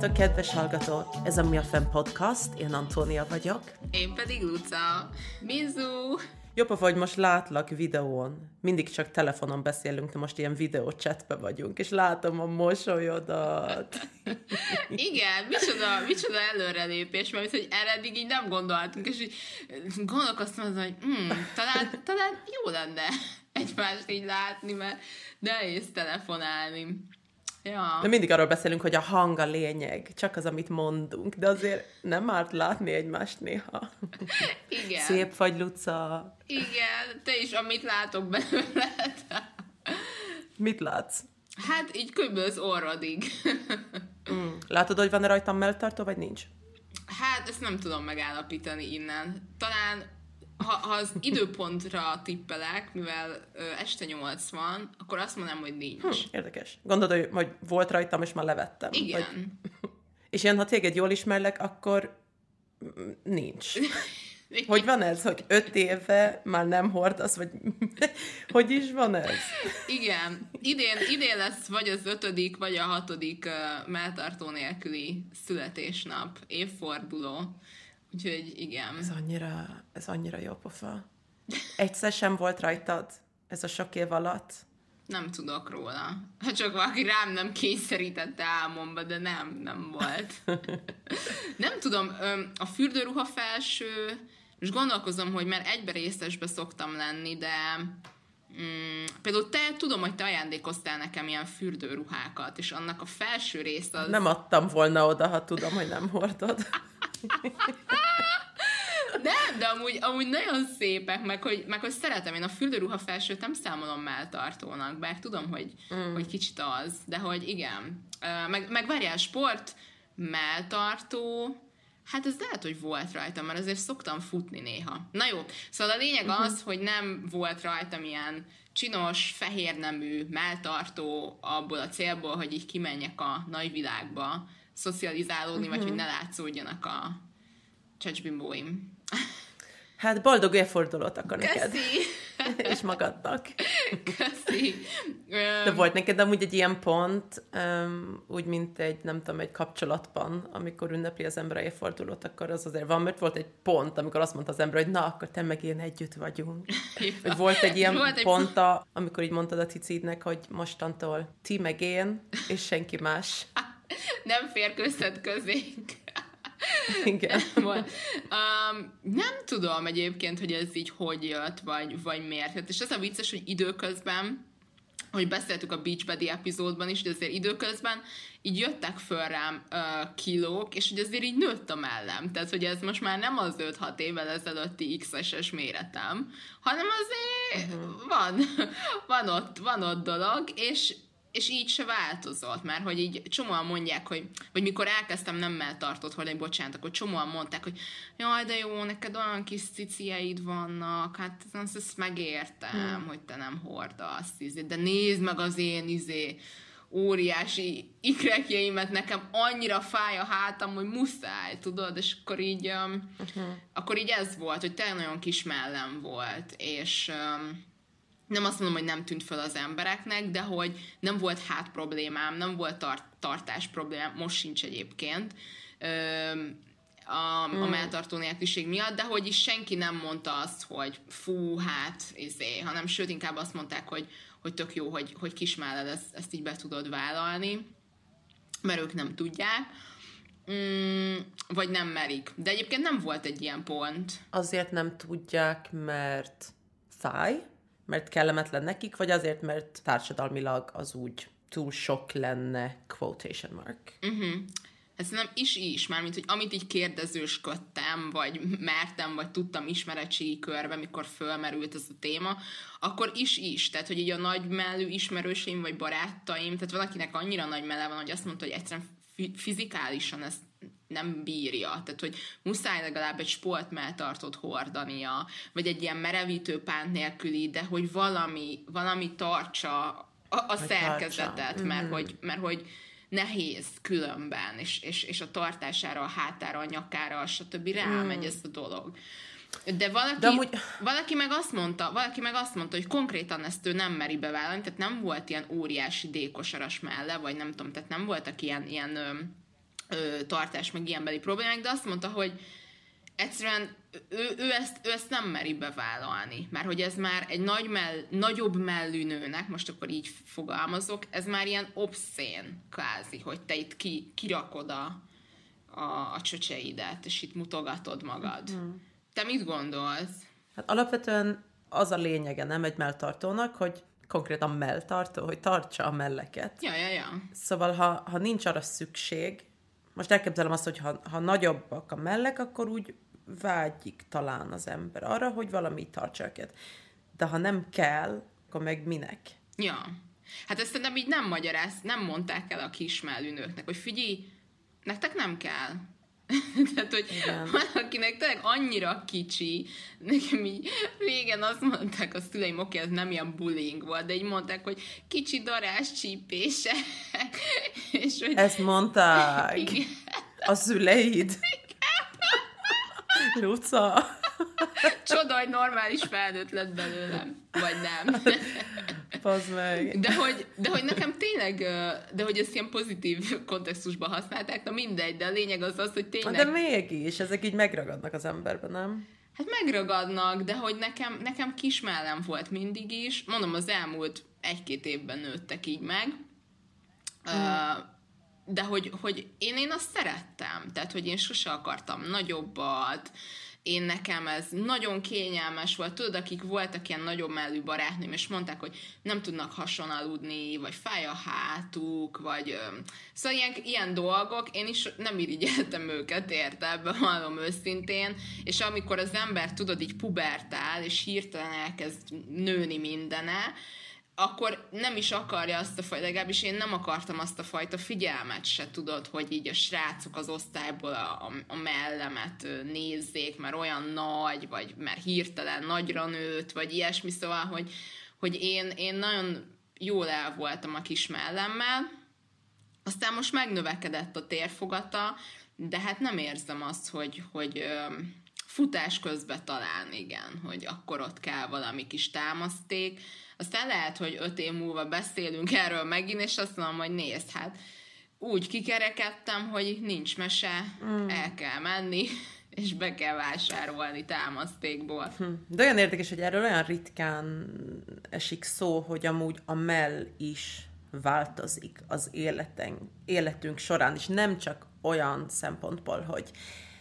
Sziasztok, kedves hallgató! Ez a Mi a Fenn Podcast, én Antónia vagyok. Én pedig Luca. Bizu! Jobb, hogy most látlak videón. Mindig csak telefonon beszélünk, de most ilyen videó chatbe vagyunk, és látom a mosolyodat. Igen, micsoda, micsoda előrelépés, mert hogy erre eddig így nem gondoltunk, és így gondolkoztam azon, hogy mm, talán, talán jó lenne egymást így látni, mert nehéz telefonálni. Ja. De mindig arról beszélünk, hogy a hang a lényeg, csak az, amit mondunk, de azért nem árt látni egymást néha. Igen. Szép vagy, Luca. Igen, te is, amit látok belőle. Mit látsz? Hát így kb. az orrodig. Mm. Látod, hogy van-e rajtam melltartó, vagy nincs? Hát ezt nem tudom megállapítani innen. Talán ha, ha az időpontra tippelek, mivel ö, este 8 van, akkor azt mondanám, hogy nincs. Hm, érdekes. Gondolod, hogy, hogy volt rajtam, és már levettem. Igen. Vagy... És ilyen, ha téged jól ismerlek, akkor nincs. Hogy van ez, hogy öt éve már nem hordasz, vagy hogy is van ez? Igen. Idén, idén lesz vagy az ötödik, vagy a hatodik uh, melltartó nélküli születésnap, évforduló. Úgyhogy igen. Ez annyira, ez annyira jó pofa. Egyszer sem volt rajtad ez a sok év alatt? Nem tudok róla. Ha csak valaki rám nem kényszerítette álmomba, de nem, nem volt. nem tudom, a fürdőruha felső, és gondolkozom, hogy már egybe részesbe szoktam lenni, de Mm, például te, tudom, hogy te ajándékoztál nekem ilyen fürdőruhákat, és annak a felső részt az... Nem adtam volna oda, ha tudom, hogy nem hordod. Nem, de amúgy, amúgy nagyon szépek, meg hogy, meg hogy szeretem. Én a fürdőruha felsőt nem számolom melltartónak, bár tudom, hogy, mm. hogy kicsit az, de hogy igen. Meg, meg várjál, sport, melltartó, Hát ez lehet, hogy volt rajtam, mert azért szoktam futni néha. Na jó, szóval a lényeg uh-huh. az, hogy nem volt rajtam ilyen csinos, fehérnemű, melltartó abból a célból, hogy így kimenjek a nagyvilágba szocializálódni, uh-huh. vagy hogy ne látszódjanak a csecsbimbóim. Hát boldog évfordulót akkor Köszi. neked. És magadnak. Köszi. De volt neked amúgy egy ilyen pont, um, úgy, mint egy, nem tudom, egy kapcsolatban, amikor ünnepli az ember évfordulót, akkor az azért van, mert volt egy pont, amikor azt mondta az ember, hogy na, akkor te meg én együtt vagyunk. Vagy volt egy ilyen volt pont, a, amikor így mondtad a cicídnek, hogy mostantól ti meg én, és senki más. Nem férkőzhet közénk. Igen. um, nem tudom egyébként, hogy ez így hogy jött, vagy, vagy miért. Hát, és ez a vicces, hogy időközben hogy beszéltük a Beach Buddy epizódban is, hogy azért időközben így jöttek föl rám uh, kilók, és hogy azért így nőtt a mellem. Tehát, hogy ez most már nem az 5-6 évvel ezelőtti XS-es méretem, hanem azért uh-huh. van, van, ott, van ott dolog, és és így se változott, mert hogy így csomóan mondják, hogy, vagy mikor elkezdtem nemmel tartott hogy bocsánat, akkor csomóan mondták, hogy jaj, de jó, neked olyan kis cicieid vannak, hát azt, ezt megértem, hmm. hogy te nem hordasz, izé, de nézd meg az én izé, óriási ikrekjeimet, nekem annyira fáj a hátam, hogy muszáj, tudod, és akkor így, um, uh-huh. akkor így ez volt, hogy te nagyon kis mellem volt, és um, nem azt mondom, hogy nem tűnt föl az embereknek, de hogy nem volt hát problémám, nem volt tar- tartás problémám, most sincs egyébként a, mm. a melltartó nélküliség miatt, de hogy is senki nem mondta azt, hogy fú, hát, izé, hanem sőt, inkább azt mondták, hogy, hogy tök jó, hogy, hogy kismelled ezt, ezt így be tudod vállalni, mert ők nem tudják. Mm, vagy nem merik. De egyébként nem volt egy ilyen pont. Azért nem tudják, mert fáj? Mert kellemetlen nekik, vagy azért, mert társadalmilag az úgy túl sok lenne quotation mark. Uh-huh. Ez nem is is, mármint, hogy amit így kérdezősködtem, vagy mertem, vagy tudtam ismeretségi körbe, mikor fölmerült ez a téma, akkor is is. Tehát, hogy így a nagy mellű ismerőseim, vagy barátaim, tehát valakinek annyira nagy melle van, hogy azt mondta, hogy egyszerűen fizikálisan ezt nem bírja. Tehát, hogy muszáj legalább egy sportmeltartót hordania, vagy egy ilyen merevítő pánt nélküli, de hogy valami, valami tartsa a, a szerkezetet, tartsa. mert, mm. hogy, mert hogy nehéz különben, és, és, és a tartására, a hátára, a nyakára, stb. rámegy mm. ez a dolog. De valaki, De amúgy... valaki meg azt mondta, valaki meg azt mondta, hogy konkrétan ezt ő nem meri bevállalni, tehát nem volt ilyen óriási dékosaras melle, vagy nem tudom, tehát nem voltak ilyen, ilyen ö, tartás, meg ilyenbeli problémák, de azt mondta, hogy egyszerűen ő, ő, ezt, ő ezt nem meri bevállalni, mert hogy ez már egy nagy mell, nagyobb mellű nőnek, most akkor így fogalmazok, ez már ilyen obszén kvázi, hogy te itt ki, kirakod a, a, a csöcseidet, és itt mutogatod magad. Mm. Te mit gondolsz? Hát alapvetően az a lényege, nem egy melltartónak, hogy konkrétan melltartó, hogy tartsa a melleket. Ja, ja, ja. Szóval, ha, ha nincs arra szükség, most elképzelem azt, hogy ha, ha nagyobbak a mellek, akkor úgy vágyik talán az ember arra, hogy valami tartsa őket. De ha nem kell, akkor meg minek? Ja. Hát ezt nem így nem magyaráz, nem mondták el a kismellű nőknek, hogy figyelj, nektek nem kell. Tehát, hogy Igen. van, akinek tényleg annyira kicsi, nekem így régen azt mondták a szüleim, oké, ez nem ilyen bullying volt, de így mondták, hogy kicsi darás csípése. És hogy... Ezt mondták. Igen. A szüleid. Luca. Csoda, hogy normális felnőtt lett belőlem. Vagy nem. Pazd meg. De hogy, de hogy nekem tényleg, de hogy ezt ilyen pozitív kontextusban használták, na mindegy, de a lényeg az az, hogy tényleg... De mégis, ezek így megragadnak az emberben, nem? Hát megragadnak, de hogy nekem, nekem kismellem volt mindig is. Mondom, az elmúlt egy-két évben nőttek így meg. Mm. Uh, de hogy, hogy én, én azt szerettem, tehát hogy én sose akartam nagyobbat, én nekem ez nagyon kényelmes volt, tudod, akik voltak ilyen nagyobb mellű barátnőm, és mondták, hogy nem tudnak hason aludni, vagy fáj a hátuk, vagy szóval ilyen, ilyen dolgok, én is nem irigyeltem őket, érte, ebben hallom őszintén, és amikor az ember, tudod, így pubertál, és hirtelen elkezd nőni mindene, akkor nem is akarja azt a fajta, legalábbis én nem akartam azt a fajta figyelmet se, tudod, hogy így a srácok az osztályból a, a, a mellemet nézzék, mert olyan nagy, vagy mert hirtelen nagyra nőtt, vagy ilyesmi, szóval, hogy, hogy én, én nagyon jól el voltam a kis mellemmel, aztán most megnövekedett a térfogata, de hát nem érzem azt, hogy, hogy futás közben talán igen, hogy akkor ott kell valami kis támaszték, aztán lehet, hogy öt év múlva beszélünk erről megint, és azt mondom, hogy nézd, hát úgy kikerekedtem, hogy nincs mese, mm. el kell menni, és be kell vásárolni támasztékból. Hm. De olyan érdekes, hogy erről olyan ritkán esik szó, hogy amúgy a mell is változik az életen, életünk során, és nem csak olyan szempontból, hogy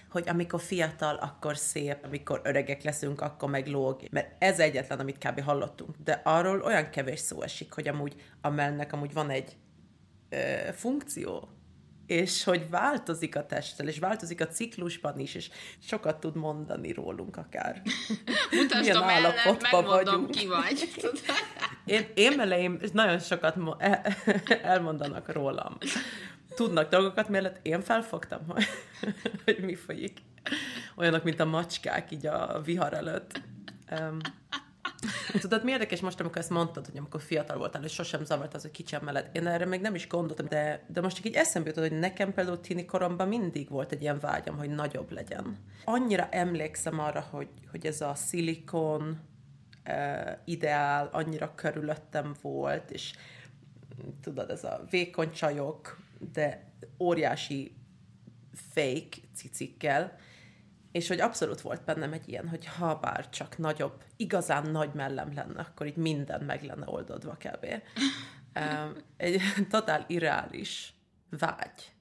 hogy amikor fiatal, akkor szép, amikor öregek leszünk, akkor meg lóg. Mert ez egyetlen, amit kb. hallottunk. De arról olyan kevés szó esik, hogy amúgy a mellnek amúgy van egy ö, funkció, és hogy változik a testtel, és változik a ciklusban is, és sokat tud mondani rólunk akár. Mutasd a mellett, megmondom, ki vagy. én, én meleim nagyon sokat elmondanak rólam tudnak dolgokat, mellett én felfogtam, hogy, hogy mi folyik. Olyanok, mint a macskák így a vihar előtt. Um, Tudod, mi érdekes most, amikor ezt mondtad, hogy amikor fiatal voltál, és sosem zavart az, hogy kicsi mellett. Én erre még nem is gondoltam, de, de most csak így eszembe jutott, hogy nekem például tini koromban mindig volt egy ilyen vágyam, hogy nagyobb legyen. Annyira emlékszem arra, hogy, hogy ez a szilikon uh, ideál annyira körülöttem volt, és tudod, ez a vékony csajok, de óriási fake cicikkel, és hogy abszolút volt bennem egy ilyen, hogy ha bár csak nagyobb, igazán nagy mellem lenne, akkor így minden meg lenne oldódva kb. egy totál irreális vágy.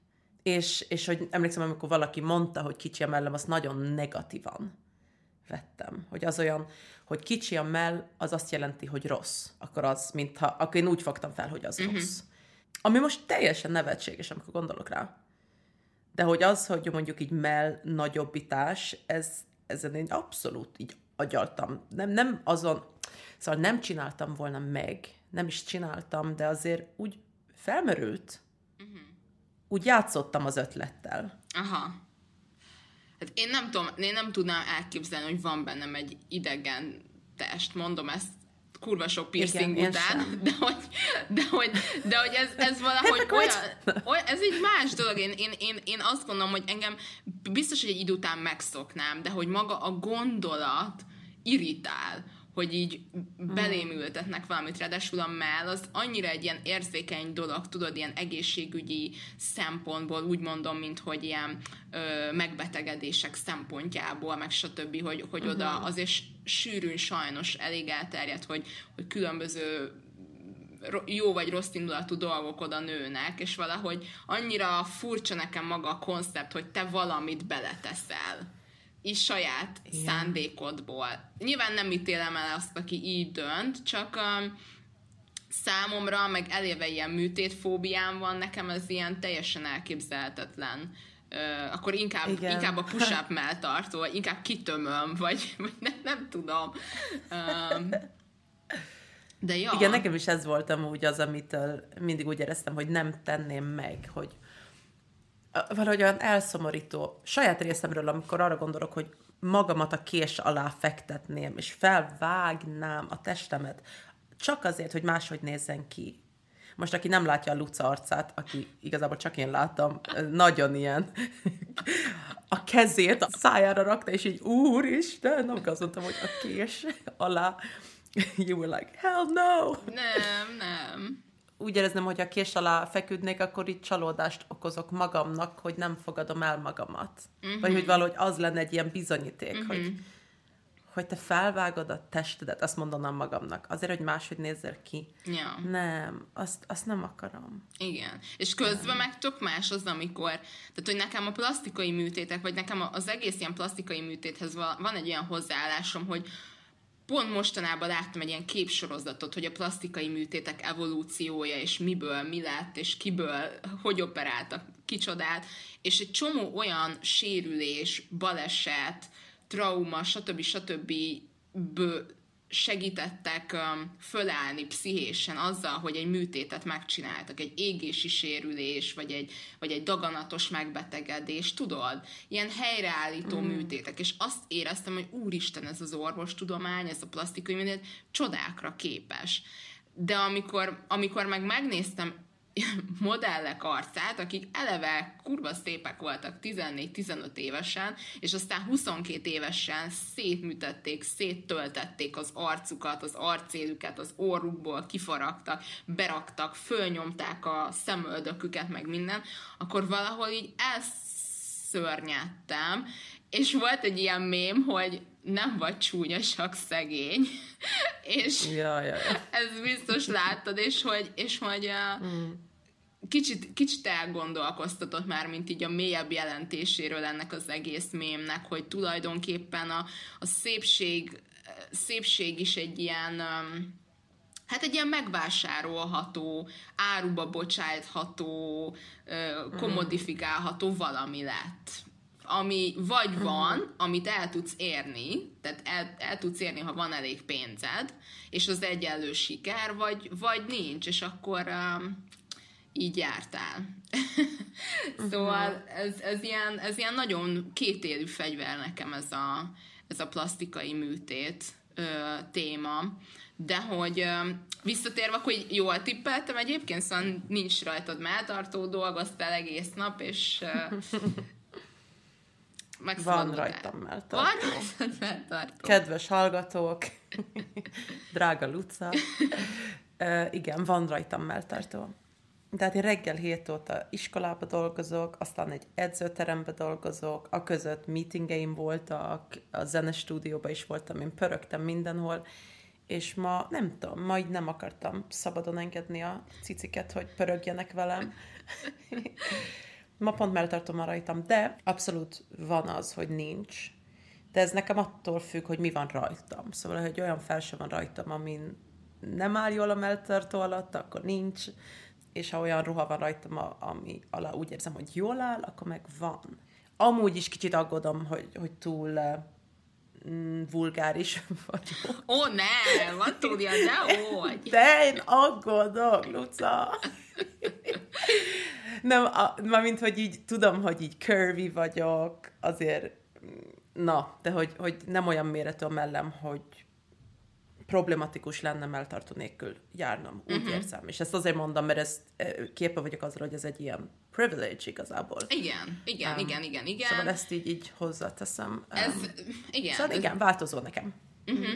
És, és hogy emlékszem, amikor valaki mondta, hogy kicsi a mellem, azt nagyon negatívan vettem. Hogy az olyan, hogy kicsi a mell, az azt jelenti, hogy rossz. Akkor az, mintha, akkor én úgy fogtam fel, hogy az uh-huh. rossz. Ami most teljesen nevetséges, amikor gondolok rá. De hogy az, hogy mondjuk így mell nagyobbítás, ez, ezen én abszolút így agyaltam. Nem, nem azon, szóval nem csináltam volna meg, nem is csináltam, de azért úgy felmerült. Uh-huh. Úgy játszottam az ötlettel. Aha. Hát én nem tudom, én nem tudnám elképzelni, hogy van bennem egy idegen test, mondom ezt kurva sok piercing Igen, után, de hogy, de hogy, de hogy ez, ez valahogy olyan, olyan, ez egy más dolog. Én, én, én, én azt gondolom, hogy engem biztos, hogy egy idő után megszoknám, de hogy maga a gondolat irritál, hogy így belém ültetnek valamit, ráadásul a mell az annyira egy ilyen érzékeny dolog, tudod, ilyen egészségügyi szempontból, úgy mondom, mint hogy ilyen ö, megbetegedések szempontjából, meg stb., hogy, hogy uh-huh. oda azért sűrűn sajnos elég elterjedt, hogy, hogy különböző jó vagy rossz indulatú dolgok oda nőnek, és valahogy annyira furcsa nekem maga a koncept, hogy te valamit beleteszel is saját Igen. szándékodból. Nyilván nem ítélem el azt, aki így dönt, csak um, számomra, meg eléve ilyen műtétfóbiám van, nekem ez ilyen teljesen elképzelhetetlen. Uh, akkor inkább, Igen. inkább a push-up melltartó, vagy inkább kitömöm, vagy, vagy nem, nem tudom. Um, de ja. Igen, nekem is ez volt amúgy az, amit mindig úgy éreztem, hogy nem tenném meg, hogy valahogy olyan elszomorító saját részemről, amikor arra gondolok, hogy magamat a kés alá fektetném, és felvágnám a testemet, csak azért, hogy máshogy nézzen ki. Most, aki nem látja a Luca arcát, aki igazából csak én láttam, nagyon ilyen a kezét a szájára rakta, és így úristen, nem azt mondtam, hogy a kés alá. You were like, hell no! Nem, nem úgy érezném, hogy a kés alá feküdnék, akkor itt csalódást okozok magamnak, hogy nem fogadom el magamat. Uh-huh. Vagy hogy valahogy az lenne egy ilyen bizonyíték, uh-huh. hogy, hogy te felvágod a testedet, azt mondanám magamnak, azért, hogy máshogy nézzel ki. Ja. Nem, azt, azt nem akarom. Igen. És közben nem. meg tök más az, amikor, tehát hogy nekem a plastikai műtétek, vagy nekem az egész ilyen plastikai műtéthez van egy olyan hozzáállásom, hogy pont mostanában láttam egy ilyen képsorozatot, hogy a plastikai műtétek evolúciója, és miből mi lett, és kiből, hogy operáltak, kicsodát, és egy csomó olyan sérülés, baleset, trauma, stb. stb. segítettek fölállni pszichésen azzal, hogy egy műtétet megcsináltak, egy égési sérülés, vagy egy, vagy egy daganatos megbetegedés, tudod? Ilyen helyreállító mm. műtétek, és azt éreztem, hogy úristen, ez az orvostudomány, ez a plastikai műtét csodákra képes. De amikor, amikor meg megnéztem modellek arcát, akik eleve kurva szépek voltak 14-15 évesen, és aztán 22 évesen szétműtették, széttöltették az arcukat, az arcélüket, az orrukból kifaragtak, beraktak, fölnyomták a szemöldöküket, meg minden, akkor valahol így elszörnyedtem, és volt egy ilyen mém, hogy nem vagy csúnya, csak szegény. és ja, ja, ja. ez biztos láttad, és hogy, és hogy mm kicsit, kicsit elgondolkoztatott már, mint így a mélyebb jelentéséről ennek az egész mémnek, hogy tulajdonképpen a, a szépség, szépség is egy ilyen hát egy ilyen megvásárolható, áruba bocsátható, komodifikálható valami lett. Ami vagy mhm. van, amit el tudsz érni, tehát el, el tudsz érni, ha van elég pénzed, és az egyenlő siker, vagy, vagy nincs, és akkor um, így jártál. szóval ez, ez, ilyen, ez ilyen nagyon kétélű fegyver nekem ez a, ez a plastikai műtét ö, téma. De hogy ö, visszatérve, hogy jól tippeltem egyébként, szóval nincs rajtad melltartó, dolgoztál egész nap, és ö, Van rajtam melltartó. Van rajtad melltartó. Kedves hallgatók, drága Luca, uh, igen, van rajtam melltartó. Tehát én reggel 7 óta iskolába dolgozok, aztán egy edzőterembe dolgozok, a között meetingeim voltak, a zenestúdióban is voltam, én pörögtem mindenhol, és ma nem tudom, ma így nem akartam szabadon engedni a ciciket, hogy pörögjenek velem. ma pont melltartom a rajtam, de abszolút van az, hogy nincs. De ez nekem attól függ, hogy mi van rajtam. Szóval, hogy olyan felső van rajtam, amin nem áll jól a melltartó alatt, akkor nincs és ha olyan ruha van rajtam, ami alá úgy érzem, hogy jól áll, akkor meg van. Amúgy is kicsit aggódom, hogy, hogy túl mm, vulgáris vagyok. Ó, nem, van tudja, de hogy. De én aggódok, Luca. nem, a, mint hogy így tudom, hogy így curvy vagyok, azért na, de hogy, hogy nem olyan méretű a mellem, hogy problematikus lenne melltartó nélkül járnom, úgy uh-huh. érzem. És ezt azért mondom, mert ezt képe vagyok azra, hogy ez egy ilyen privilege igazából. Igen, igen, um, igen, igen, igen. Szóval ezt így, így hozzáteszem. Um, ez, igen. Szóval igen, változó nekem. Uh-huh.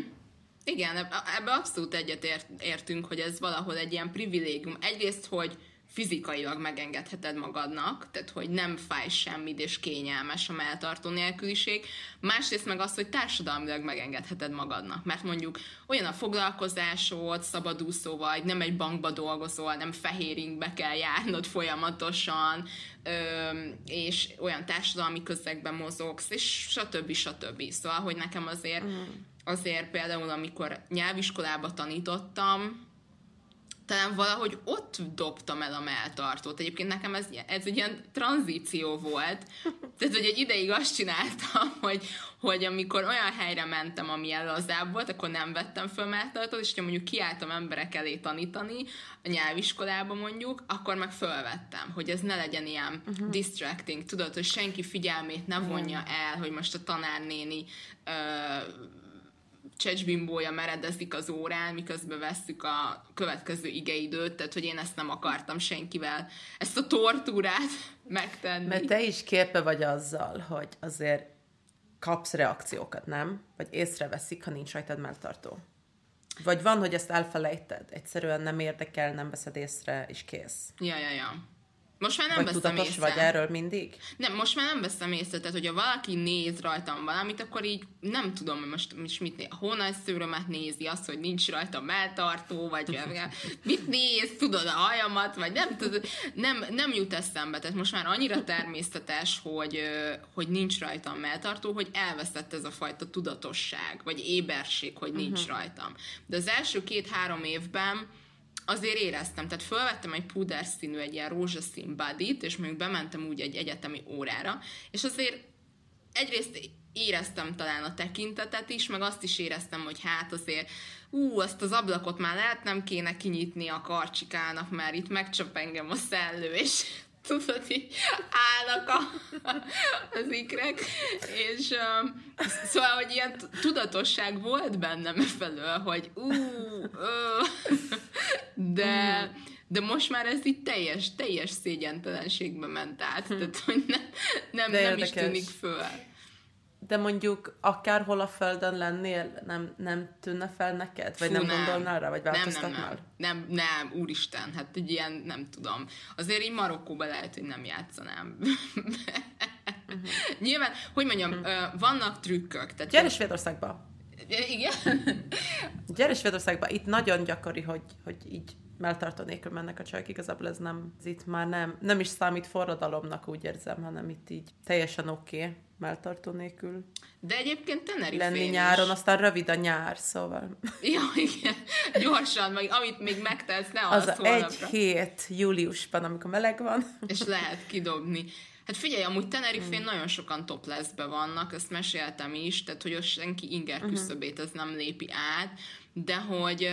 Igen, ebbe abszolút egyet ért, értünk, hogy ez valahol egy ilyen privilégium. Egyrészt, hogy fizikailag megengedheted magadnak, tehát hogy nem fáj semmit, és kényelmes a melltartó nélküliség. Másrészt meg az, hogy társadalmilag megengedheted magadnak, mert mondjuk olyan a foglalkozásod, szabadúszó vagy, nem egy bankba dolgozol, nem fehéringbe kell járnod folyamatosan, és olyan társadalmi közegben mozogsz, és stb. stb. Szóval, hogy nekem azért, mm. azért például, amikor nyelviskolába tanítottam, talán valahogy ott dobtam el a melltartót. Egyébként nekem ez, ez egy ilyen tranzíció volt. Tehát, hogy egy ideig azt csináltam, hogy, hogy amikor olyan helyre mentem, ami lazább volt, akkor nem vettem föl melltartót, és ha mondjuk kiálltam emberek elé tanítani, a nyelviskolába mondjuk, akkor meg fölvettem, hogy ez ne legyen ilyen uh-huh. distracting, tudod, hogy senki figyelmét ne vonja el, hogy most a tanárnéni uh, csecsbimbója meredezik az órán, miközben vesszük a következő igeidőt, tehát hogy én ezt nem akartam senkivel, ezt a tortúrát megtenni. Mert te is képe vagy azzal, hogy azért kapsz reakciókat, nem? Vagy észreveszik, ha nincs rajtad melltartó. Vagy van, hogy ezt elfelejted, egyszerűen nem érdekel, nem veszed észre, és kész. Ja, ja, ja. Most már nem vagy veszem tudatos észre. vagy erről mindig? Nem, most már nem veszem észre, tehát hogyha valaki néz rajtam valamit, akkor így nem tudom, hogy most, most mit néz. A hónajszőrömet nézi, azt, hogy nincs rajta melltartó, vagy mit néz, tudod a hajamat, vagy nem tudod, nem, nem jut eszembe. Tehát most már annyira természetes, hogy, hogy nincs rajtam melltartó, hogy elveszett ez a fajta tudatosság, vagy éberség, hogy nincs uh-huh. rajtam. De az első két-három évben azért éreztem, tehát felvettem egy puder színű, egy ilyen rózsaszín buddy és mondjuk bementem úgy egy egyetemi órára, és azért egyrészt éreztem talán a tekintetet is, meg azt is éreztem, hogy hát azért ú, azt az ablakot már lehet nem kéne kinyitni a karcsikának, mert itt megcsap engem a szellő, és tudod, így állnak a, az ikrek, és um, szóval, hogy ilyen tudatosság volt bennem felől, hogy ú, ö, de, de most már ez így teljes, teljes szégyentelenségbe ment át, tehát, hogy ne, nem, nem is tűnik föl. De mondjuk akárhol a földön lennél, nem, nem tűnne fel neked? Vagy Fú, nem, nem gondolnál rá? Vagy változtatnál? Nem, nem, nem, nem, úristen, hát egy ilyen, nem tudom. Azért így Marokkóban lehet, hogy nem játszanám. uh-huh. Nyilván, hogy mondjam, uh-huh. vannak trükkök. Tehát Gyere Svédországba! Igen? Gyere Svédországba, itt nagyon gyakori, hogy, hogy így melltartó nélkül mennek a csajok, igazából ez nem, ez itt már nem, nem is számít forradalomnak, úgy érzem, hanem itt így teljesen oké. Okay melltartó nélkül. De egyébként tenerife Lenni nyáron, is. aztán rövid a nyár, szóval. Ja, igen. Gyorsan, meg amit még megtelsz, ne az, az egy hét júliusban, amikor meleg van. És lehet kidobni. Hát figyelj, amúgy Tenerifén hmm. nagyon sokan topleszbe vannak, ezt meséltem is, tehát hogy senki inger mhm. küszöbét ez nem lépi át, de hogy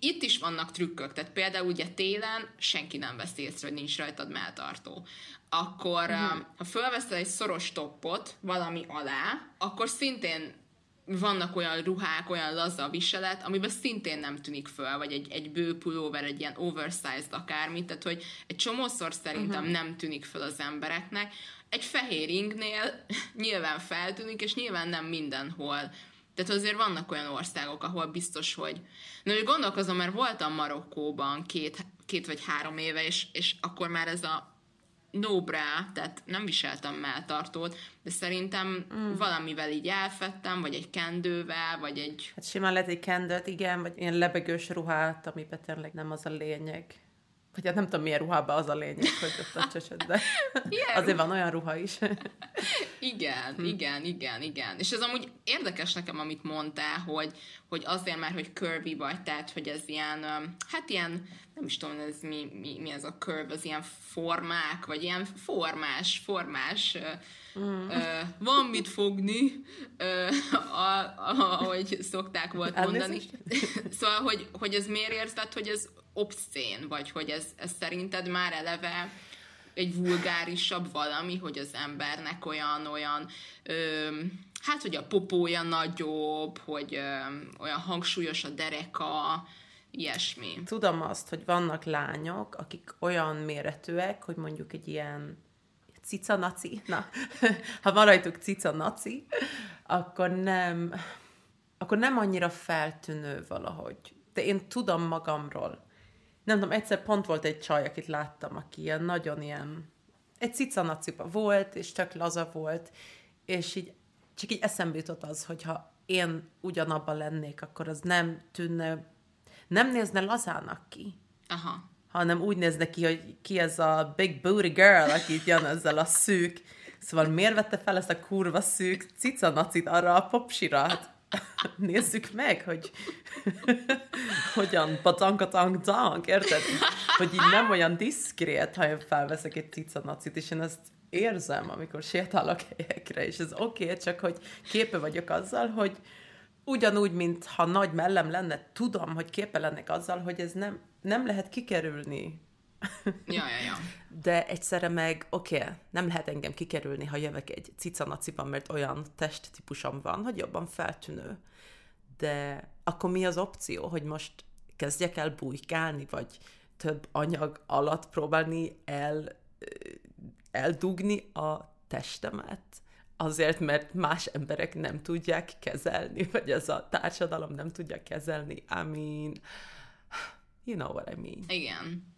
itt is vannak trükkök, tehát például ugye télen senki nem vesz észre, hogy nincs rajtad melltartó akkor uh-huh. ha fölveszel egy szoros toppot valami alá, akkor szintén vannak olyan ruhák, olyan laza viselet, amiben szintén nem tűnik föl, vagy egy, egy bő pulóver, egy ilyen oversized akármi, tehát hogy egy csomószor szerintem uh-huh. nem tűnik föl az embereknek. Egy fehér ingnél nyilván feltűnik, és nyilván nem mindenhol. Tehát azért vannak olyan országok, ahol biztos, hogy... Na, hogy gondolkozom, mert voltam Marokkóban két, két vagy három éve, és, és akkor már ez a no bra, tehát nem viseltem melltartót, de szerintem mm. valamivel így elfettem, vagy egy kendővel, vagy egy... Hát simán lehet egy kendőt, igen, vagy ilyen lebegős ruhát, amiben tényleg nem az a lényeg. Vagy hát nem tudom, milyen ruhában az a lényeg, hogy ott a csöcsöd, de azért van olyan ruha is. igen, hm. igen, igen, igen. És ez amúgy érdekes nekem, amit mondtál, hogy, hogy azért már, hogy curvy vagy, tehát, hogy ez ilyen, hát ilyen, nem is tudom, ez mi, mi, mi ez a curve, az ilyen formák, vagy ilyen formás, formás, Mm. Uh, van mit fogni, uh, ahogy szokták volt mondani. szóval, hogy, hogy ez miért érzed, hogy ez obszén, vagy hogy ez, ez szerinted már eleve egy vulgárisabb valami, hogy az embernek olyan, olyan, ö, hát, hogy a popója nagyobb, hogy ö, olyan hangsúlyos a dereka, ilyesmi. Tudom azt, hogy vannak lányok, akik olyan méretűek, hogy mondjuk egy ilyen cica naci, na, ha van rajtuk cica naci, akkor nem, akkor nem annyira feltűnő valahogy. De én tudom magamról. Nem tudom, egyszer pont volt egy csaj, akit láttam, aki ilyen nagyon ilyen, egy cicanacipa volt, és tök laza volt, és így csak így eszembe jutott az, hogyha én ugyanabban lennék, akkor az nem tűnne, nem nézne lazának ki. Aha. Hanem úgy nézne ki, hogy ki ez a big booty girl, aki itt jön ezzel a szűk. Szóval miért vette fel ezt a kurva szűk cicanacit arra a popsira? Hát nézzük meg, hogy hogyan patang tang érted? Hogy így nem olyan diszkrét, ha én felveszek egy cicanacit, és én ezt érzem, amikor sétálok helyekre, és ez oké, okay, csak hogy képe vagyok azzal, hogy ugyanúgy, mint ha nagy mellem lenne, tudom, hogy képe lennek azzal, hogy ez nem, nem lehet kikerülni. Ja, ja, ja. De egyszerre meg, oké, okay, nem lehet engem kikerülni, ha jövök egy cicanaciban, mert olyan testtípusom van, hogy jobban feltűnő. De akkor mi az opció, hogy most kezdjek el bujkálni, vagy több anyag alatt próbálni el eldugni a testemet, azért, mert más emberek nem tudják kezelni, vagy ez a társadalom nem tudja kezelni. I mean, you know what I mean. Igen.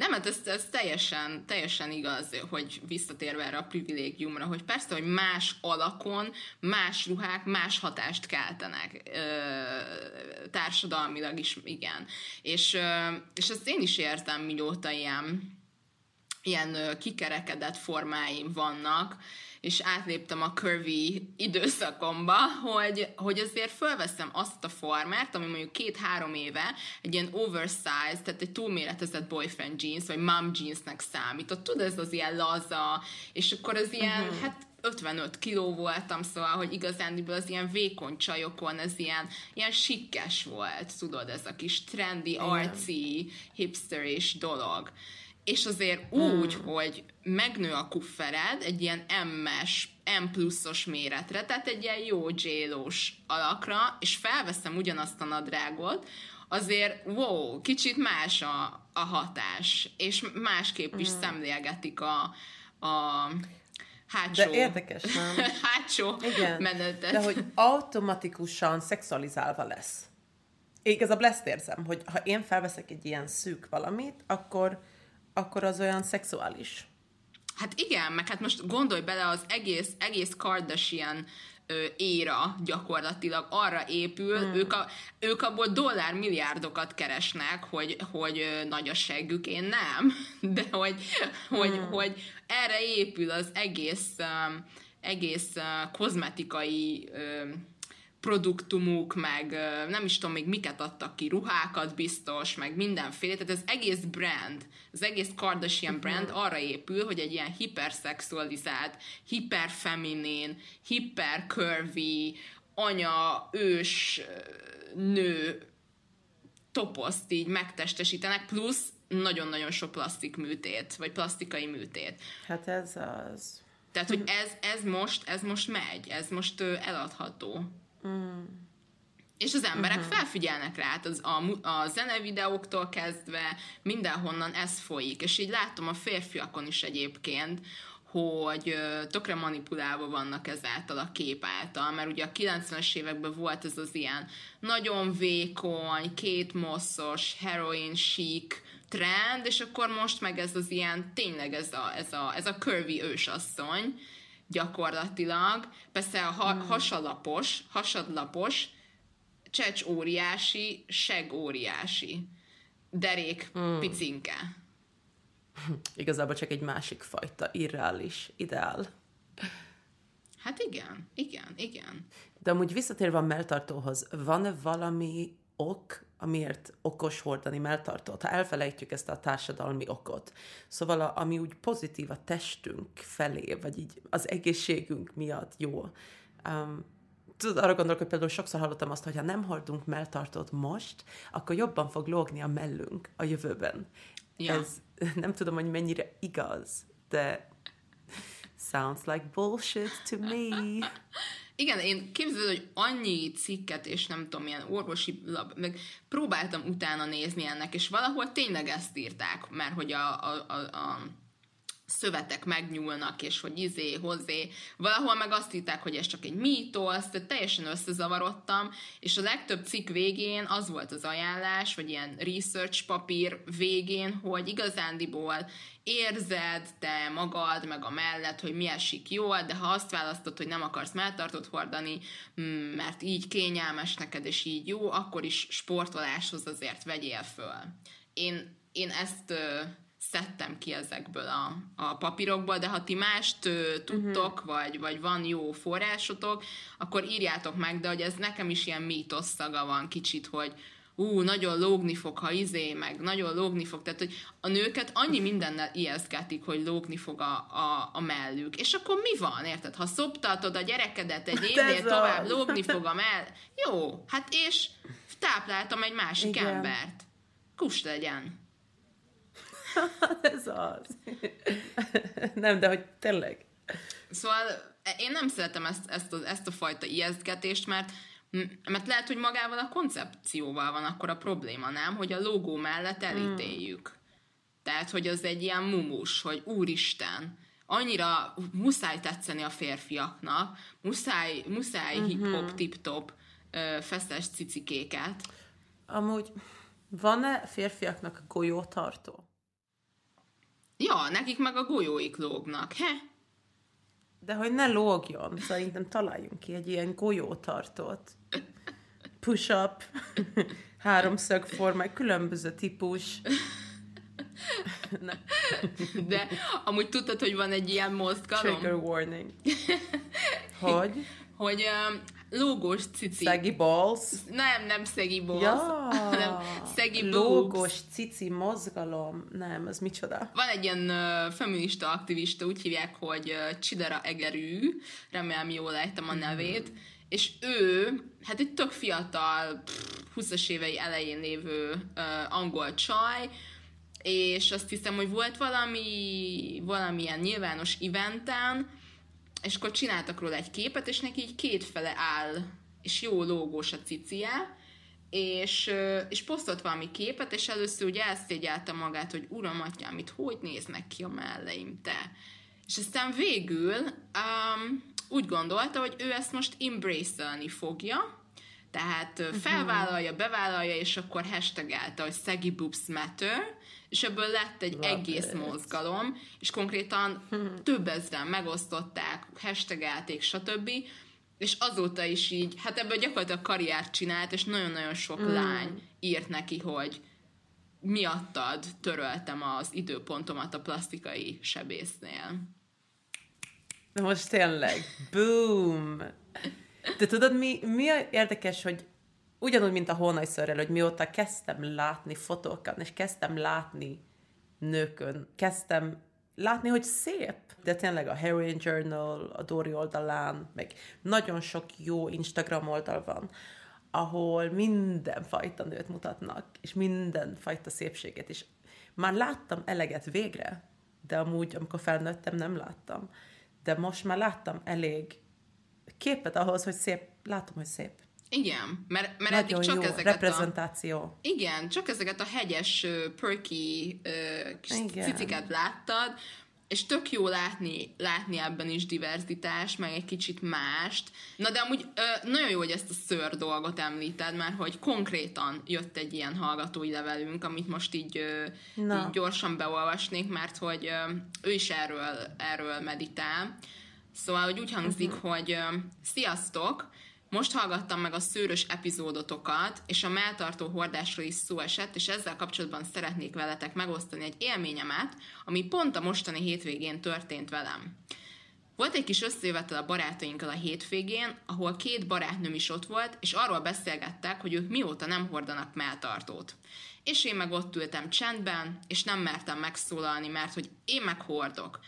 Nem, hát ez, ez teljesen, teljesen igaz, hogy visszatérve erre a privilégiumra, hogy persze, hogy más alakon, más ruhák, más hatást keltenek ö, társadalmilag is, igen. És, ö, és ezt én is értem, mióta ilyen ilyen kikerekedett formáim vannak, és átléptem a curvy időszakomba, hogy, hogy azért fölveszem azt a formát, ami mondjuk két-három éve egy ilyen oversized, tehát egy túlméretezett boyfriend jeans, vagy mom jeansnek számított. Tudod, ez az ilyen laza, és akkor az ilyen, uh-huh. hát 55 kiló voltam, szóval, hogy igazán az ilyen vékony csajokon ez ilyen, ilyen sikkes volt, tudod, ez a kis trendy, arci, hipster és dolog és azért úgy, hmm. hogy megnő a kuffered egy ilyen M-es, M pluszos méretre, tehát egy ilyen jó j alakra, és felveszem ugyanazt a nadrágot, azért wow, kicsit más a, a hatás, és másképp is hmm. szemlélgetik a, a hátsó, De érdekes, nem? hátsó Igen. menetet. De hogy automatikusan szexualizálva lesz. Igazából ezt érzem, hogy ha én felveszek egy ilyen szűk valamit, akkor akkor az olyan szexuális. Hát igen, meg hát most gondolj bele, az egész, egész Kardashian ö, éra gyakorlatilag arra épül, hmm. ők, a, ők abból dollár milliárdokat keresnek, hogy, hogy nagy a seggük, én nem, de hogy, hogy, hmm. hogy erre épül az egész, egész kozmetikai produktumuk, meg nem is tudom még miket adtak ki, ruhákat biztos, meg mindenféle, tehát az egész brand, az egész Kardashian mhm. brand arra épül, hogy egy ilyen hiperszexualizált, hiperfeminin, hipercurvy, anya, ős, nő toposzt így megtestesítenek, plusz nagyon-nagyon sok plastik műtét, vagy plastikai műtét. Hát ez az. Tehát, hogy ez, ez most, ez most megy, ez most eladható. Mm. És az emberek uh-huh. felfigyelnek rá, hát az, a, a zenevideóktól kezdve mindenhonnan ez folyik. És így látom a férfiakon is egyébként, hogy tökre manipulálva vannak ezáltal a kép által, mert ugye a 90-es években volt ez az ilyen nagyon vékony, két mosszos, heroin chic trend, és akkor most meg ez az ilyen, tényleg ez a, ez a, ez a curvy ősasszony, gyakorlatilag. Persze a ha- hmm. hasalapos, hasadlapos, csecs óriási, seg óriási, derék mm. picinke. Igazából csak egy másik fajta irreális ideál. Hát igen, igen, igen. De amúgy visszatérve a melltartóhoz, van-e valami ok, amiért okos hordani melltartót, ha elfelejtjük ezt a társadalmi okot. Szóval a, ami úgy pozitív a testünk felé, vagy így az egészségünk miatt jó. Um, tudod, arra gondolok, hogy például sokszor hallottam azt, hogy ha nem hordunk melltartót most, akkor jobban fog lógni a mellünk a jövőben. Ja. Ez nem tudom, hogy mennyire igaz, de sounds like bullshit to me. Igen, én képzeld, hogy annyi cikket, és nem tudom, milyen orvosi lab, meg próbáltam utána nézni ennek, és valahol tényleg ezt írták, mert hogy a, a, a, a szövetek megnyúlnak, és hogy izé, hozzé. Valahol meg azt hitták, hogy ez csak egy mítosz, tehát teljesen összezavarodtam, és a legtöbb cikk végén az volt az ajánlás, vagy ilyen research papír végén, hogy igazándiból érzed te magad, meg a mellett, hogy mi esik jól, de ha azt választod, hogy nem akarsz melltartót hordani, mm, mert így kényelmes neked, és így jó, akkor is sportoláshoz azért vegyél föl. Én, én ezt szedtem ki ezekből a, a papírokból, de ha ti mást ö, tudtok, uh-huh. vagy, vagy van jó forrásotok, akkor írjátok meg, de hogy ez nekem is ilyen mítosz szaga van kicsit, hogy ú, nagyon lógni fog, ha izé, meg nagyon lógni fog. Tehát, hogy a nőket annyi mindennel ijesztgetik, hogy lógni fog a, a, a mellük. És akkor mi van, érted? Ha szoptatod a gyerekedet egy évnél tovább, lógni fog a mell... Jó, hát és tápláltam egy másik Igen. embert. Kus legyen. Ez az. nem, de hogy tényleg. Szóval én nem szeretem ezt, ezt, a, ezt a fajta ijesztgetést, mert mert lehet, hogy magával a koncepcióval van akkor a probléma, nem? Hogy a logó mellett elítéljük. Hmm. Tehát, hogy az egy ilyen mumus, hogy úristen, annyira muszáj tetszeni a férfiaknak, muszáj, muszáj uh-huh. hip-hop, tip-top feszes cicikéket. Amúgy van-e férfiaknak golyótartó? Ja, nekik meg a golyóik lógnak, he? De hogy ne lógjon, szerintem találjunk ki egy ilyen golyótartót. Push-up, háromszög forma, különböző típus. De amúgy tudtad, hogy van egy ilyen mozgalom? Trigger warning. Hogy? Hogy lógós cici. Szegi balls? Nem, nem szegi balls, ja, hanem szegi. Lógós cici mozgalom. Nem, ez micsoda? Van egy ilyen uh, feminista aktivista, úgy hívják, hogy uh, Csidara Egerű, remélem jól lejtem a nevét, mm. és ő, hát egy tök fiatal, 20-as évei elején lévő uh, angol csaj, és azt hiszem, hogy volt valami, valamilyen nyilvános eventen, és akkor csináltak róla egy képet, és neki így két fele áll, és jó lógós a cicie, és, és posztolt valami képet, és először ugye elszégyelte magát, hogy uram, atyám, itt hogy néznek ki a melleim, te? És aztán végül um, úgy gondolta, hogy ő ezt most embrace fogja, tehát uh-huh. felvállalja, bevállalja, és akkor hashtagelte, hogy Saggy Boobs Matter, és ebből lett egy Love egész it. mozgalom, és konkrétan több ezren megosztották, hashtagelték, stb., és azóta is így, hát ebből gyakorlatilag karriert csinált, és nagyon-nagyon sok mm. lány írt neki, hogy miattad töröltem az időpontomat a plastikai sebésznél. De most tényleg, boom! De tudod, mi, mi érdekes, hogy ugyanúgy, mint a hónajszörrel, hogy mióta kezdtem látni fotókat, és kezdtem látni nőkön, kezdtem látni, hogy szép, de tényleg a Heroin Journal, a Dori oldalán, meg nagyon sok jó Instagram oldal van, ahol mindenfajta nőt mutatnak, és mindenfajta szépséget, és már láttam eleget végre, de amúgy, amikor felnőttem, nem láttam. De most már láttam elég képet ahhoz, hogy szép, látom, hogy szép. Igen, mert, mert eddig csak jó ezeket reprezentáció. A, igen, csak ezeket a hegyes, perky uh, ciciket láttad, és tök jó látni, látni ebben is diverzitás, meg egy kicsit mást. Na de amúgy ö, nagyon jó, hogy ezt a ször dolgot említed, mert hogy konkrétan jött egy ilyen hallgatói levelünk, amit most így, ö, így gyorsan beolvasnék, mert hogy ö, ő is erről, erről meditál. Szóval, hogy úgy hangzik, uh-huh. hogy ö, sziasztok, most hallgattam meg a szőrös epizódotokat, és a melltartó hordásról is szó esett, és ezzel kapcsolatban szeretnék veletek megosztani egy élményemet, ami pont a mostani hétvégén történt velem. Volt egy kis összejövetel a barátainkkal a hétvégén, ahol két barátnőm is ott volt, és arról beszélgettek, hogy ők mióta nem hordanak melltartót. És én meg ott ültem csendben, és nem mertem megszólalni, mert hogy én meg hordok.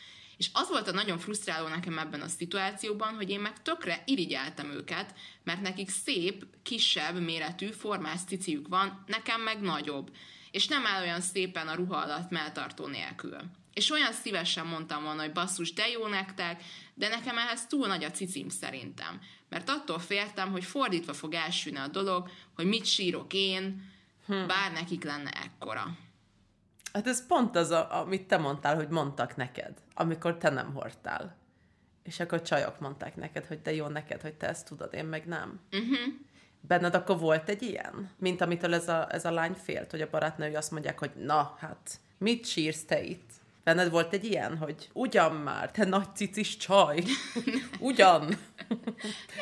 És az volt a nagyon frusztráló nekem ebben a szituációban, hogy én meg tökre irigyeltem őket, mert nekik szép, kisebb méretű, formás ciciük van, nekem meg nagyobb. És nem áll olyan szépen a ruha alatt melltartó nélkül. És olyan szívesen mondtam volna, hogy basszus, de jó nektek, de nekem ehhez túl nagy a cicim szerintem. Mert attól féltem, hogy fordítva fog elsülni a dolog, hogy mit sírok én, hm. bár nekik lenne ekkora. Hát ez pont az, a, amit te mondtál, hogy mondtak neked, amikor te nem hordtál. És akkor csajok mondták neked, hogy de jó neked, hogy te ezt tudod, én meg nem. Uh-huh. Benned akkor volt egy ilyen? Mint amitől ez a, ez a lány félt, hogy a barátnői azt mondják, hogy na, hát mit sírsz te itt? Benned volt egy ilyen, hogy ugyan már, te nagy cicis csaj. ugyan.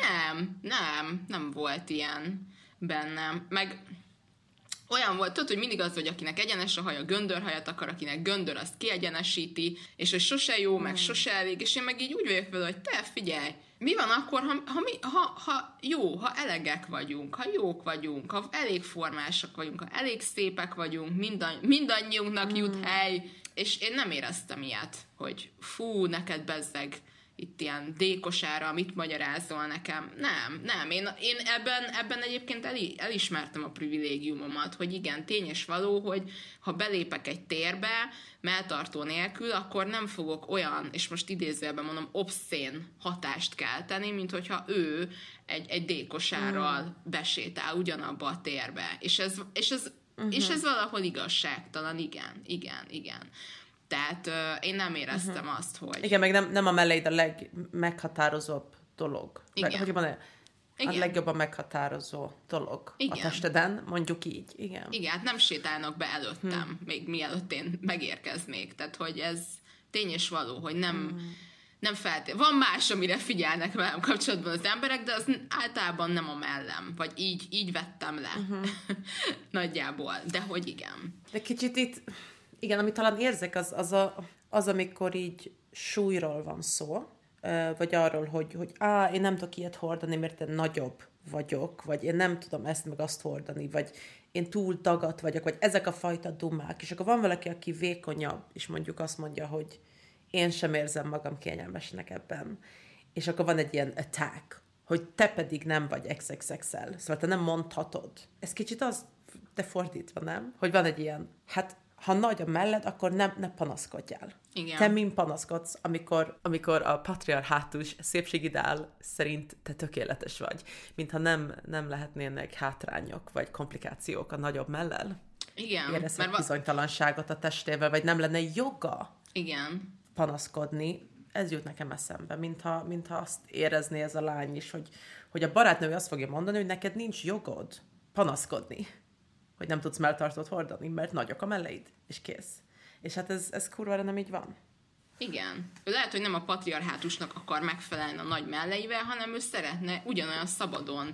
nem, nem, nem volt ilyen bennem. Meg olyan volt, tudod, hogy mindig az, hogy akinek egyenes a haja, göndörhajat akar, akinek göndör, azt kiegyenesíti, és hogy sose jó, meg hmm. sose elég, és én meg így úgy vagyok vele, hogy te figyelj, mi van akkor, ha, ha, mi, ha, ha jó, ha elegek vagyunk, ha jók vagyunk, ha elég formásak vagyunk, ha elég szépek vagyunk, mindanny, mindannyiunknak jut hmm. hely, és én nem éreztem ilyet, hogy fú, neked bezzeg, itt ilyen dékosára, mit magyarázol nekem. Nem, nem. Én, én ebben, ebben egyébként el, elismertem a privilégiumomat, hogy igen, tényes való, hogy ha belépek egy térbe, melltartó nélkül, akkor nem fogok olyan, és most idézőjelben mondom, obszén hatást kelteni, mint hogyha ő egy, egy dékosárral mm. besétál ugyanabba a térbe. És ez, és ez, uh-huh. és ez valahol igazságtalan, igen, igen, igen. Tehát uh, én nem éreztem uh-huh. azt, hogy... Igen, meg nem, nem a melleid a legmeghatározóbb dolog. Igen. Hogy van igen. a legjobban meghatározó dolog Igen. a testeden, mondjuk így. Igen. Igen, hát nem sétálnak be előttem, hmm. még mielőtt én megérkeznék. Tehát, hogy ez tény és való, hogy nem, hmm. nem feltétlenül. Van más, amire figyelnek velem kapcsolatban az emberek, de az általában nem a mellem. Vagy így, így vettem le. Uh-huh. Nagyjából. De hogy igen. De kicsit itt igen, amit talán érzek, az, az, a, az, amikor így súlyról van szó, vagy arról, hogy, hogy á, én nem tudok ilyet hordani, mert én nagyobb vagyok, vagy én nem tudom ezt meg azt hordani, vagy én túl dagat vagyok, vagy ezek a fajta dumák. És akkor van valaki, aki vékonyabb, és mondjuk azt mondja, hogy én sem érzem magam kényelmesnek ebben. És akkor van egy ilyen attack, hogy te pedig nem vagy XXXL. Szóval te nem mondhatod. Ez kicsit az, de fordítva, nem? Hogy van egy ilyen, hát ha nagy a melled, akkor nem, ne panaszkodjál. Igen. Te mind panaszkodsz, amikor, amikor a patriarhátus szépségideál szerint te tökéletes vagy, mintha nem, nem lehetnének hátrányok vagy komplikációk a nagyobb mellel. Igen. Érezhet mert bizonytalanságot a testével, vagy nem lenne joga Igen. panaszkodni. Ez jut nekem eszembe, mintha, mintha azt érezné ez a lány is, hogy, hogy a barátnő azt fogja mondani, hogy neked nincs jogod panaszkodni hogy nem tudsz melltartót hordani, mert nagyok a melleid, és kész. És hát ez, ez kurva nem így van. Igen. Ő lehet, hogy nem a patriarhátusnak akar megfelelni a nagy melleivel, hanem ő szeretne ugyanolyan szabadon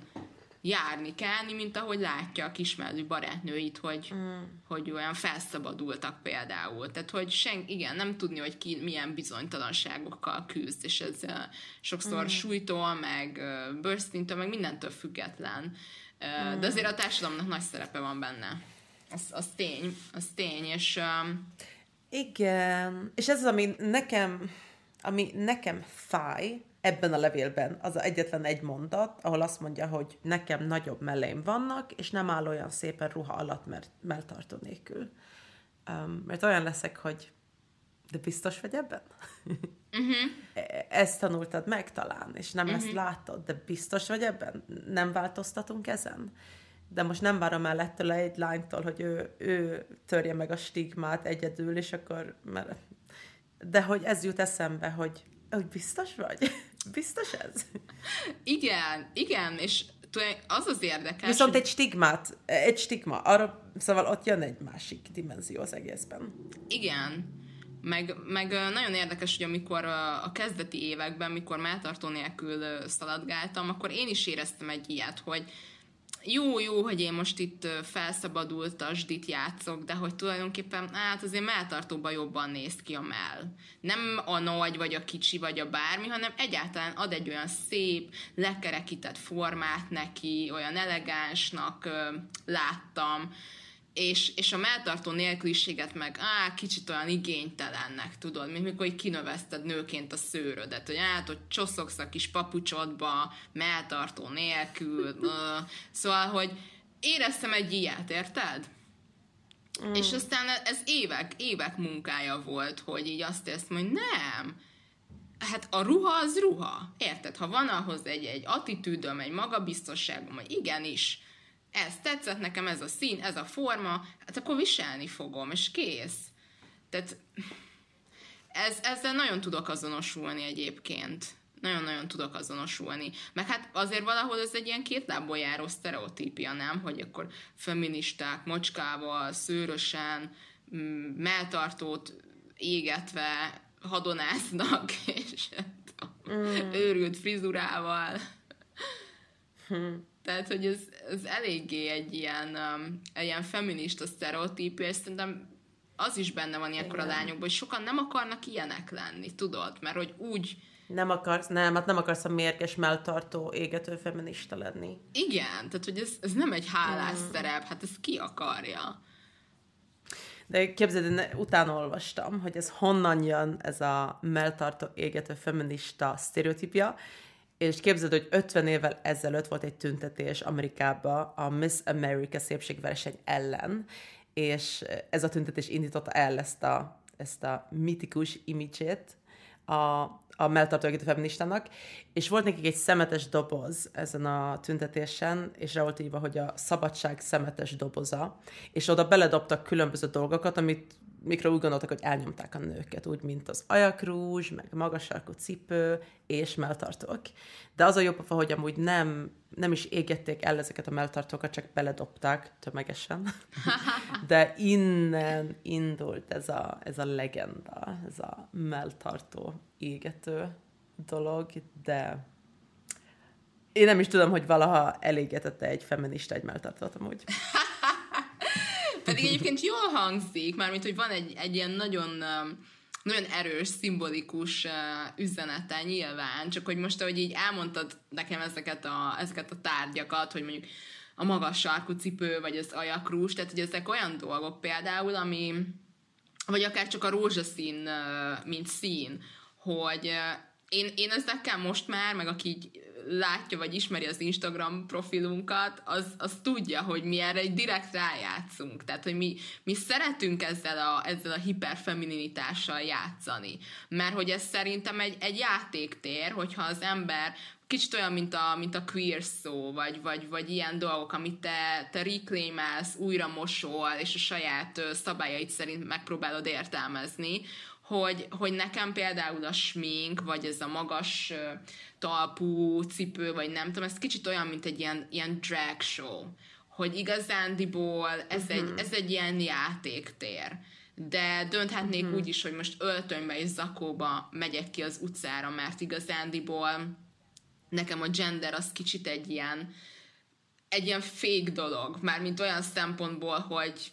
járni, kelni, mint ahogy látja a kismelű barátnőit, hogy, mm. hogy olyan felszabadultak például. Tehát, hogy sen, igen, nem tudni, hogy ki milyen bizonytalanságokkal küzd, és ez sokszor mm. súlytól, meg bőrszintől, meg mindentől független. De azért a társadalomnak nagy szerepe van benne. Az, az tény, az tény, és... Igen, és ez az, ami nekem, ami nekem fáj ebben a levélben, az a egyetlen egy mondat, ahol azt mondja, hogy nekem nagyobb melleim vannak, és nem áll olyan szépen ruha alatt, mert melltartó nélkül. Um, mert olyan leszek, hogy de biztos vagy ebben? Uh-huh. Ezt tanultad meg talán, és nem uh-huh. ezt látod, de biztos vagy ebben? Nem változtatunk ezen? De most nem várom el ettől egy lánytól, hogy ő, ő törje meg a stigmát egyedül, és akkor... Mert... De hogy ez jut eszembe, hogy, hogy biztos vagy? Biztos ez? Igen, igen, és az az érdekes. Viszont egy stigmát, egy stigma, arra, szóval ott jön egy másik dimenzió az egészben. Igen, meg, meg nagyon érdekes, hogy amikor a kezdeti években, mikor melltartó nélkül szaladgáltam, akkor én is éreztem egy ilyet, hogy jó, jó, hogy én most itt felszabadult a zsdit játszok, de hogy tulajdonképpen, hát azért melltartóban jobban néz ki a mell. Nem a nagy, vagy a kicsi, vagy a bármi, hanem egyáltalán ad egy olyan szép, lekerekített formát neki, olyan elegánsnak láttam, és, és a melltartó nélküliséget meg á, kicsit olyan igénytelennek, tudod, mint mikor így kinöveszted nőként a szőrödet, hogy át, hogy csoszogsz a kis papucsodba, melltartó nélkül, szóval, hogy éreztem egy ilyet, érted? Mm. És aztán ez évek, évek munkája volt, hogy így azt éreztem, hogy nem, hát a ruha az ruha, érted? Ha van ahhoz egy, egy attitűdöm, egy magabiztosságom, hogy igenis, ez tetszett nekem, ez a szín, ez a forma, hát akkor viselni fogom, és kész. Tehát ez, ezzel nagyon tudok azonosulni egyébként. Nagyon-nagyon tudok azonosulni. Meg hát azért valahol ez egy ilyen két lábból járó sztereotípia, nem? Hogy akkor feministák mocskával, szőrösen, mm, melltartót égetve hadonáznak, és mm. őrült frizurával. Hm. Tehát, hogy ez, ez eléggé egy ilyen, um, egy ilyen feminista sztereotípia, és szerintem az is benne van ilyenkor Igen. a lányokban, hogy sokan nem akarnak ilyenek lenni, tudod? Mert hogy úgy... Nem akarsz, nem, hát nem akarsz a mérges, melltartó, égető feminista lenni. Igen, tehát hogy ez, ez nem egy hálás mm. szerep, hát ez ki akarja. De képzeld, én utána olvastam, hogy ez honnan jön ez a melltartó, égető feminista sztereotípia, és képzeld, hogy 50 évvel ezelőtt volt egy tüntetés Amerikában a Miss America szépségverseny ellen, és ez a tüntetés indította el ezt a, ezt a mitikus imidzsét a, a melltartó feministának, és volt nekik egy szemetes doboz ezen a tüntetésen, és rá volt írva, hogy a szabadság szemetes doboza, és oda beledobtak különböző dolgokat, amit mikro úgy gondoltak, hogy elnyomták a nőket, úgy, mint az ajakrúzs, meg magasarkú cipő és melltartók. De az a jobb, hogy amúgy nem, nem is égették el ezeket a melltartókat, csak beledobták tömegesen. De innen indult ez a, ez a legenda, ez a melltartó égető dolog, de én nem is tudom, hogy valaha elégetette egy feminista egy melltartót amúgy. Pedig egyébként jól hangzik, mármint, hogy van egy, egy ilyen nagyon um, nagyon erős, szimbolikus uh, üzenete nyilván, csak hogy most, ahogy így elmondtad nekem ezeket a, ezeket a tárgyakat, hogy mondjuk a magas sarkú cipő, vagy az ajakrús, tehát hogy ezek olyan dolgok például, ami, vagy akár csak a rózsaszín, uh, mint szín, hogy uh, én, én ezekkel most már, meg aki így látja, vagy ismeri az Instagram profilunkat, az, az tudja, hogy mi erre egy direkt rájátszunk. Tehát, hogy mi, mi szeretünk ezzel a, ezzel a hiperfemininitással játszani. Mert hogy ez szerintem egy, egy játéktér, hogyha az ember kicsit olyan, mint a, mint a queer szó, vagy, vagy, vagy ilyen dolgok, amit te, te reclaimelsz, újra mosol, és a saját szabályait szerint megpróbálod értelmezni, hogy, hogy nekem például a smink, vagy ez a magas talpú cipő, vagy nem tudom, ez kicsit olyan, mint egy ilyen, ilyen drag show, hogy igazándiból ez, uh-huh. egy, mhm. ez egy ilyen játéktér. De dönthetnék uh-huh. úgy is, hogy most öltönybe és zakóba megyek ki az utcára, mert igazándiból nekem a gender az kicsit egy ilyen egy ilyen fake dolog, mármint olyan szempontból, hogy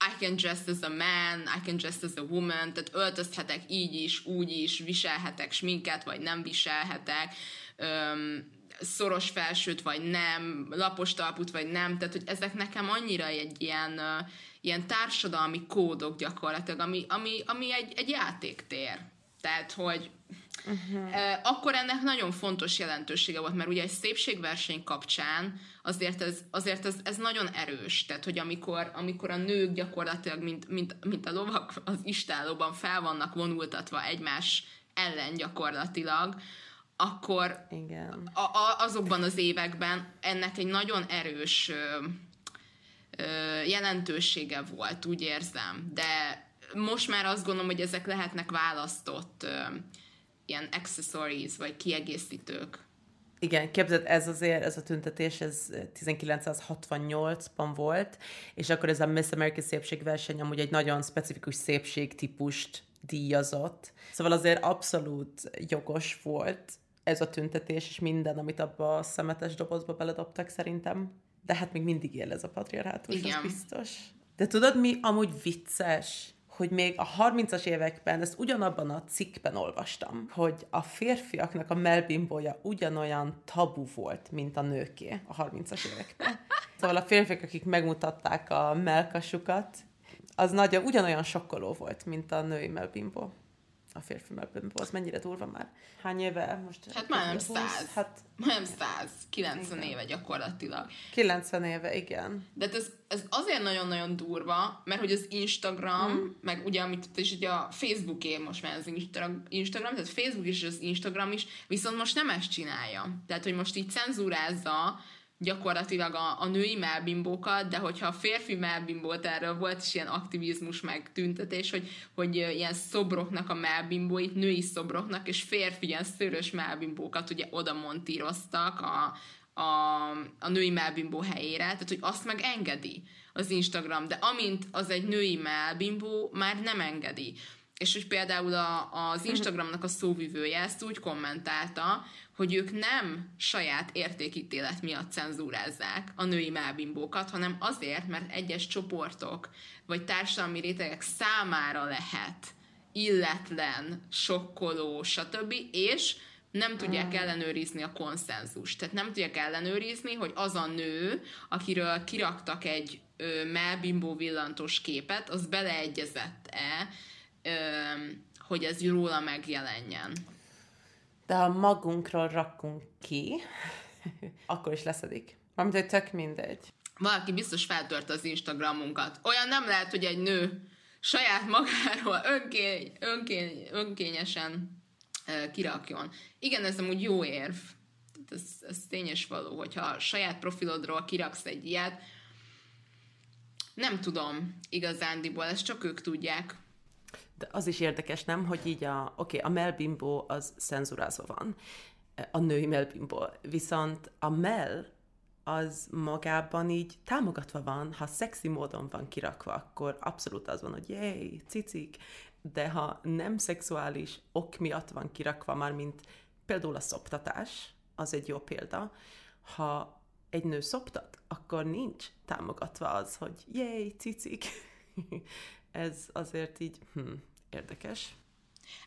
I can dress as a man, I can dress as a woman, tehát öltözhetek így is, úgy is, viselhetek sminket, vagy nem viselhetek, öm, szoros felsőt, vagy nem, lapos talput, vagy nem, tehát hogy ezek nekem annyira egy ilyen, uh, ilyen társadalmi kódok gyakorlatilag, ami, ami, ami egy, egy játéktér. Tehát, hogy Uh-huh. Akkor ennek nagyon fontos jelentősége volt, mert ugye egy szépségverseny kapcsán azért ez, azért ez, ez nagyon erős. Tehát, hogy amikor, amikor a nők gyakorlatilag, mint, mint, mint a lovak az istálóban fel vannak vonultatva egymás ellen gyakorlatilag, akkor Igen. A, a, azokban az években ennek egy nagyon erős ö, ö, jelentősége volt, úgy érzem. De most már azt gondolom, hogy ezek lehetnek választott ö, ilyen accessories, vagy kiegészítők. Igen, képzeld, ez azért, ez a tüntetés, ez 1968-ban volt, és akkor ez a Miss America szépségverseny amúgy egy nagyon specifikus szépségtípust díjazott. Szóval azért abszolút jogos volt ez a tüntetés, és minden, amit abba a szemetes dobozba beledobtak szerintem. De hát még mindig él ez a patriarhátus, Igen. biztos. De tudod, mi amúgy vicces? Hogy még a 30-as években, ezt ugyanabban a cikkben olvastam, hogy a férfiaknak a melbimbója ugyanolyan tabu volt, mint a nőké a 30-as években. Szóval a férfiak, akik megmutatták a melkasukat, az nagyon ugyanolyan sokkoló volt, mint a női melbimbó a férfi melbimbó, az mennyire durva már. Hány éve most? Hát már nem száz. Hát, nem száz. 90 igen. éve gyakorlatilag. 90 éve, igen. De hát ez, ez azért nagyon-nagyon durva, mert hogy az Instagram, mm. meg ugye, amit és ugye a Facebook ér most már az Instagram, tehát Facebook is az Instagram is, viszont most nem ezt csinálja. Tehát, hogy most így cenzúrázza gyakorlatilag a, a női melbimbókat, de hogyha a férfi melbimbót erről volt is ilyen aktivizmus meg tüntetés, hogy, hogy ilyen szobroknak a melbimbóit, női szobroknak, és férfi ilyen szőrös melbimbókat ugye oda montíroztak a, a, a női melbimbó helyére, tehát hogy azt meg engedi az Instagram, de amint az egy női melbimbó, már nem engedi. És hogy például a, az mhm. Instagramnak a szóvivője ezt úgy kommentálta, hogy ők nem saját értékítélet miatt cenzúrázzák a női melbimbókat, hanem azért, mert egyes csoportok vagy társadalmi rétegek számára lehet illetlen, sokkoló, stb. És nem tudják ellenőrizni a konszenzust. Tehát nem tudják ellenőrizni, hogy az a nő, akiről kiraktak egy ö, melbimbó villantós képet, az beleegyezett-e, ö, hogy ez róla megjelenjen. De ha magunkról rakunk ki, akkor is leszedik. Valamint, hogy tök mindegy. Valaki biztos feltört az Instagramunkat. Olyan nem lehet, hogy egy nő saját magáról önkény, önkény, önkényesen kirakjon. Igen, ez amúgy jó érv. Ez, ez tényes való, hogyha a saját profilodról kiraksz egy ilyet, nem tudom igazándiból, ezt csak ők tudják. De az is érdekes, nem, hogy így a, oké, okay, a melbimbo az cenzurázva van, a női melbimbo, viszont a mel az magában így támogatva van, ha szexi módon van kirakva, akkor abszolút az van, hogy jéj, cicik, de ha nem szexuális ok miatt van kirakva, már mint például a szoptatás, az egy jó példa, ha egy nő szoptat, akkor nincs támogatva az, hogy jéj, cicik. Ez azért így hm, érdekes.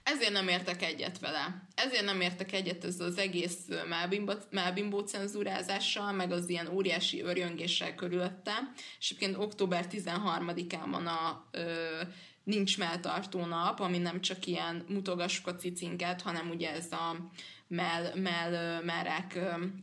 Ezért nem értek egyet vele. Ezért nem értek egyet ez az egész Melbimbó cenzúrázással, meg az ilyen óriási örjöngéssel körülötte. És egyébként október 13-án van a ö, nincs melltartó nap, ami nem csak ilyen mutogassuk a cicinket, hanem ugye ez a mell, mell, merek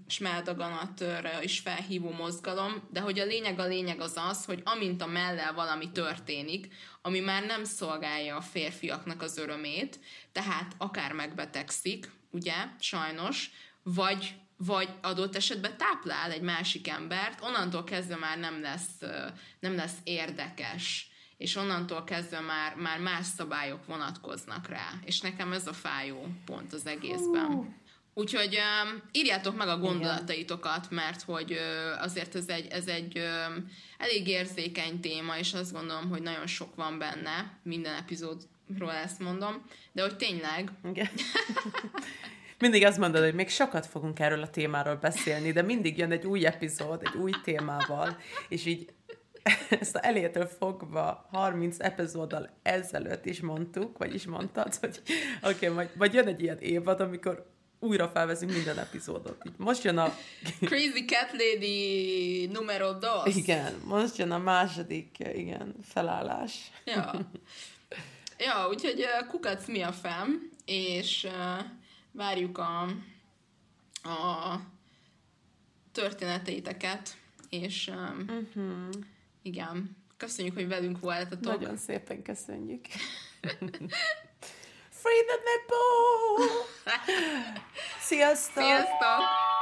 és melldaganatra is felhívó mozgalom, de hogy a lényeg a lényeg az az, hogy amint a mellel valami történik, ami már nem szolgálja a férfiaknak az örömét, tehát akár megbetegszik, ugye, sajnos, vagy vagy adott esetben táplál egy másik embert, onnantól kezdve már nem lesz, nem lesz érdekes és onnantól kezdve már, már más szabályok vonatkoznak rá. És nekem ez a fájó pont az egészben. Úgyhogy um, írjátok meg a gondolataitokat, mert hogy uh, azért ez egy, ez egy um, elég érzékeny téma, és azt gondolom, hogy nagyon sok van benne, minden epizódról ezt mondom, de hogy tényleg... Igen. mindig azt mondod, hogy még sokat fogunk erről a témáról beszélni, de mindig jön egy új epizód, egy új témával, és így ezt a elétől fogva 30 epizóddal ezelőtt is mondtuk, vagy is mondtad, hogy oké, okay, majd, majd jön egy ilyen évad, amikor újra felveszünk minden epizódot. Így most jön a... Crazy Cat Lady numero dos. Igen, most jön a második, igen, felállás. Ja. Ja, úgyhogy kukac mi a fem, és várjuk a, a történeteiteket, és uh-huh. Igen. Köszönjük, hogy velünk voltatok. Nagyon szépen köszönjük. Free the nipple! Sziasztok! Sziasztok!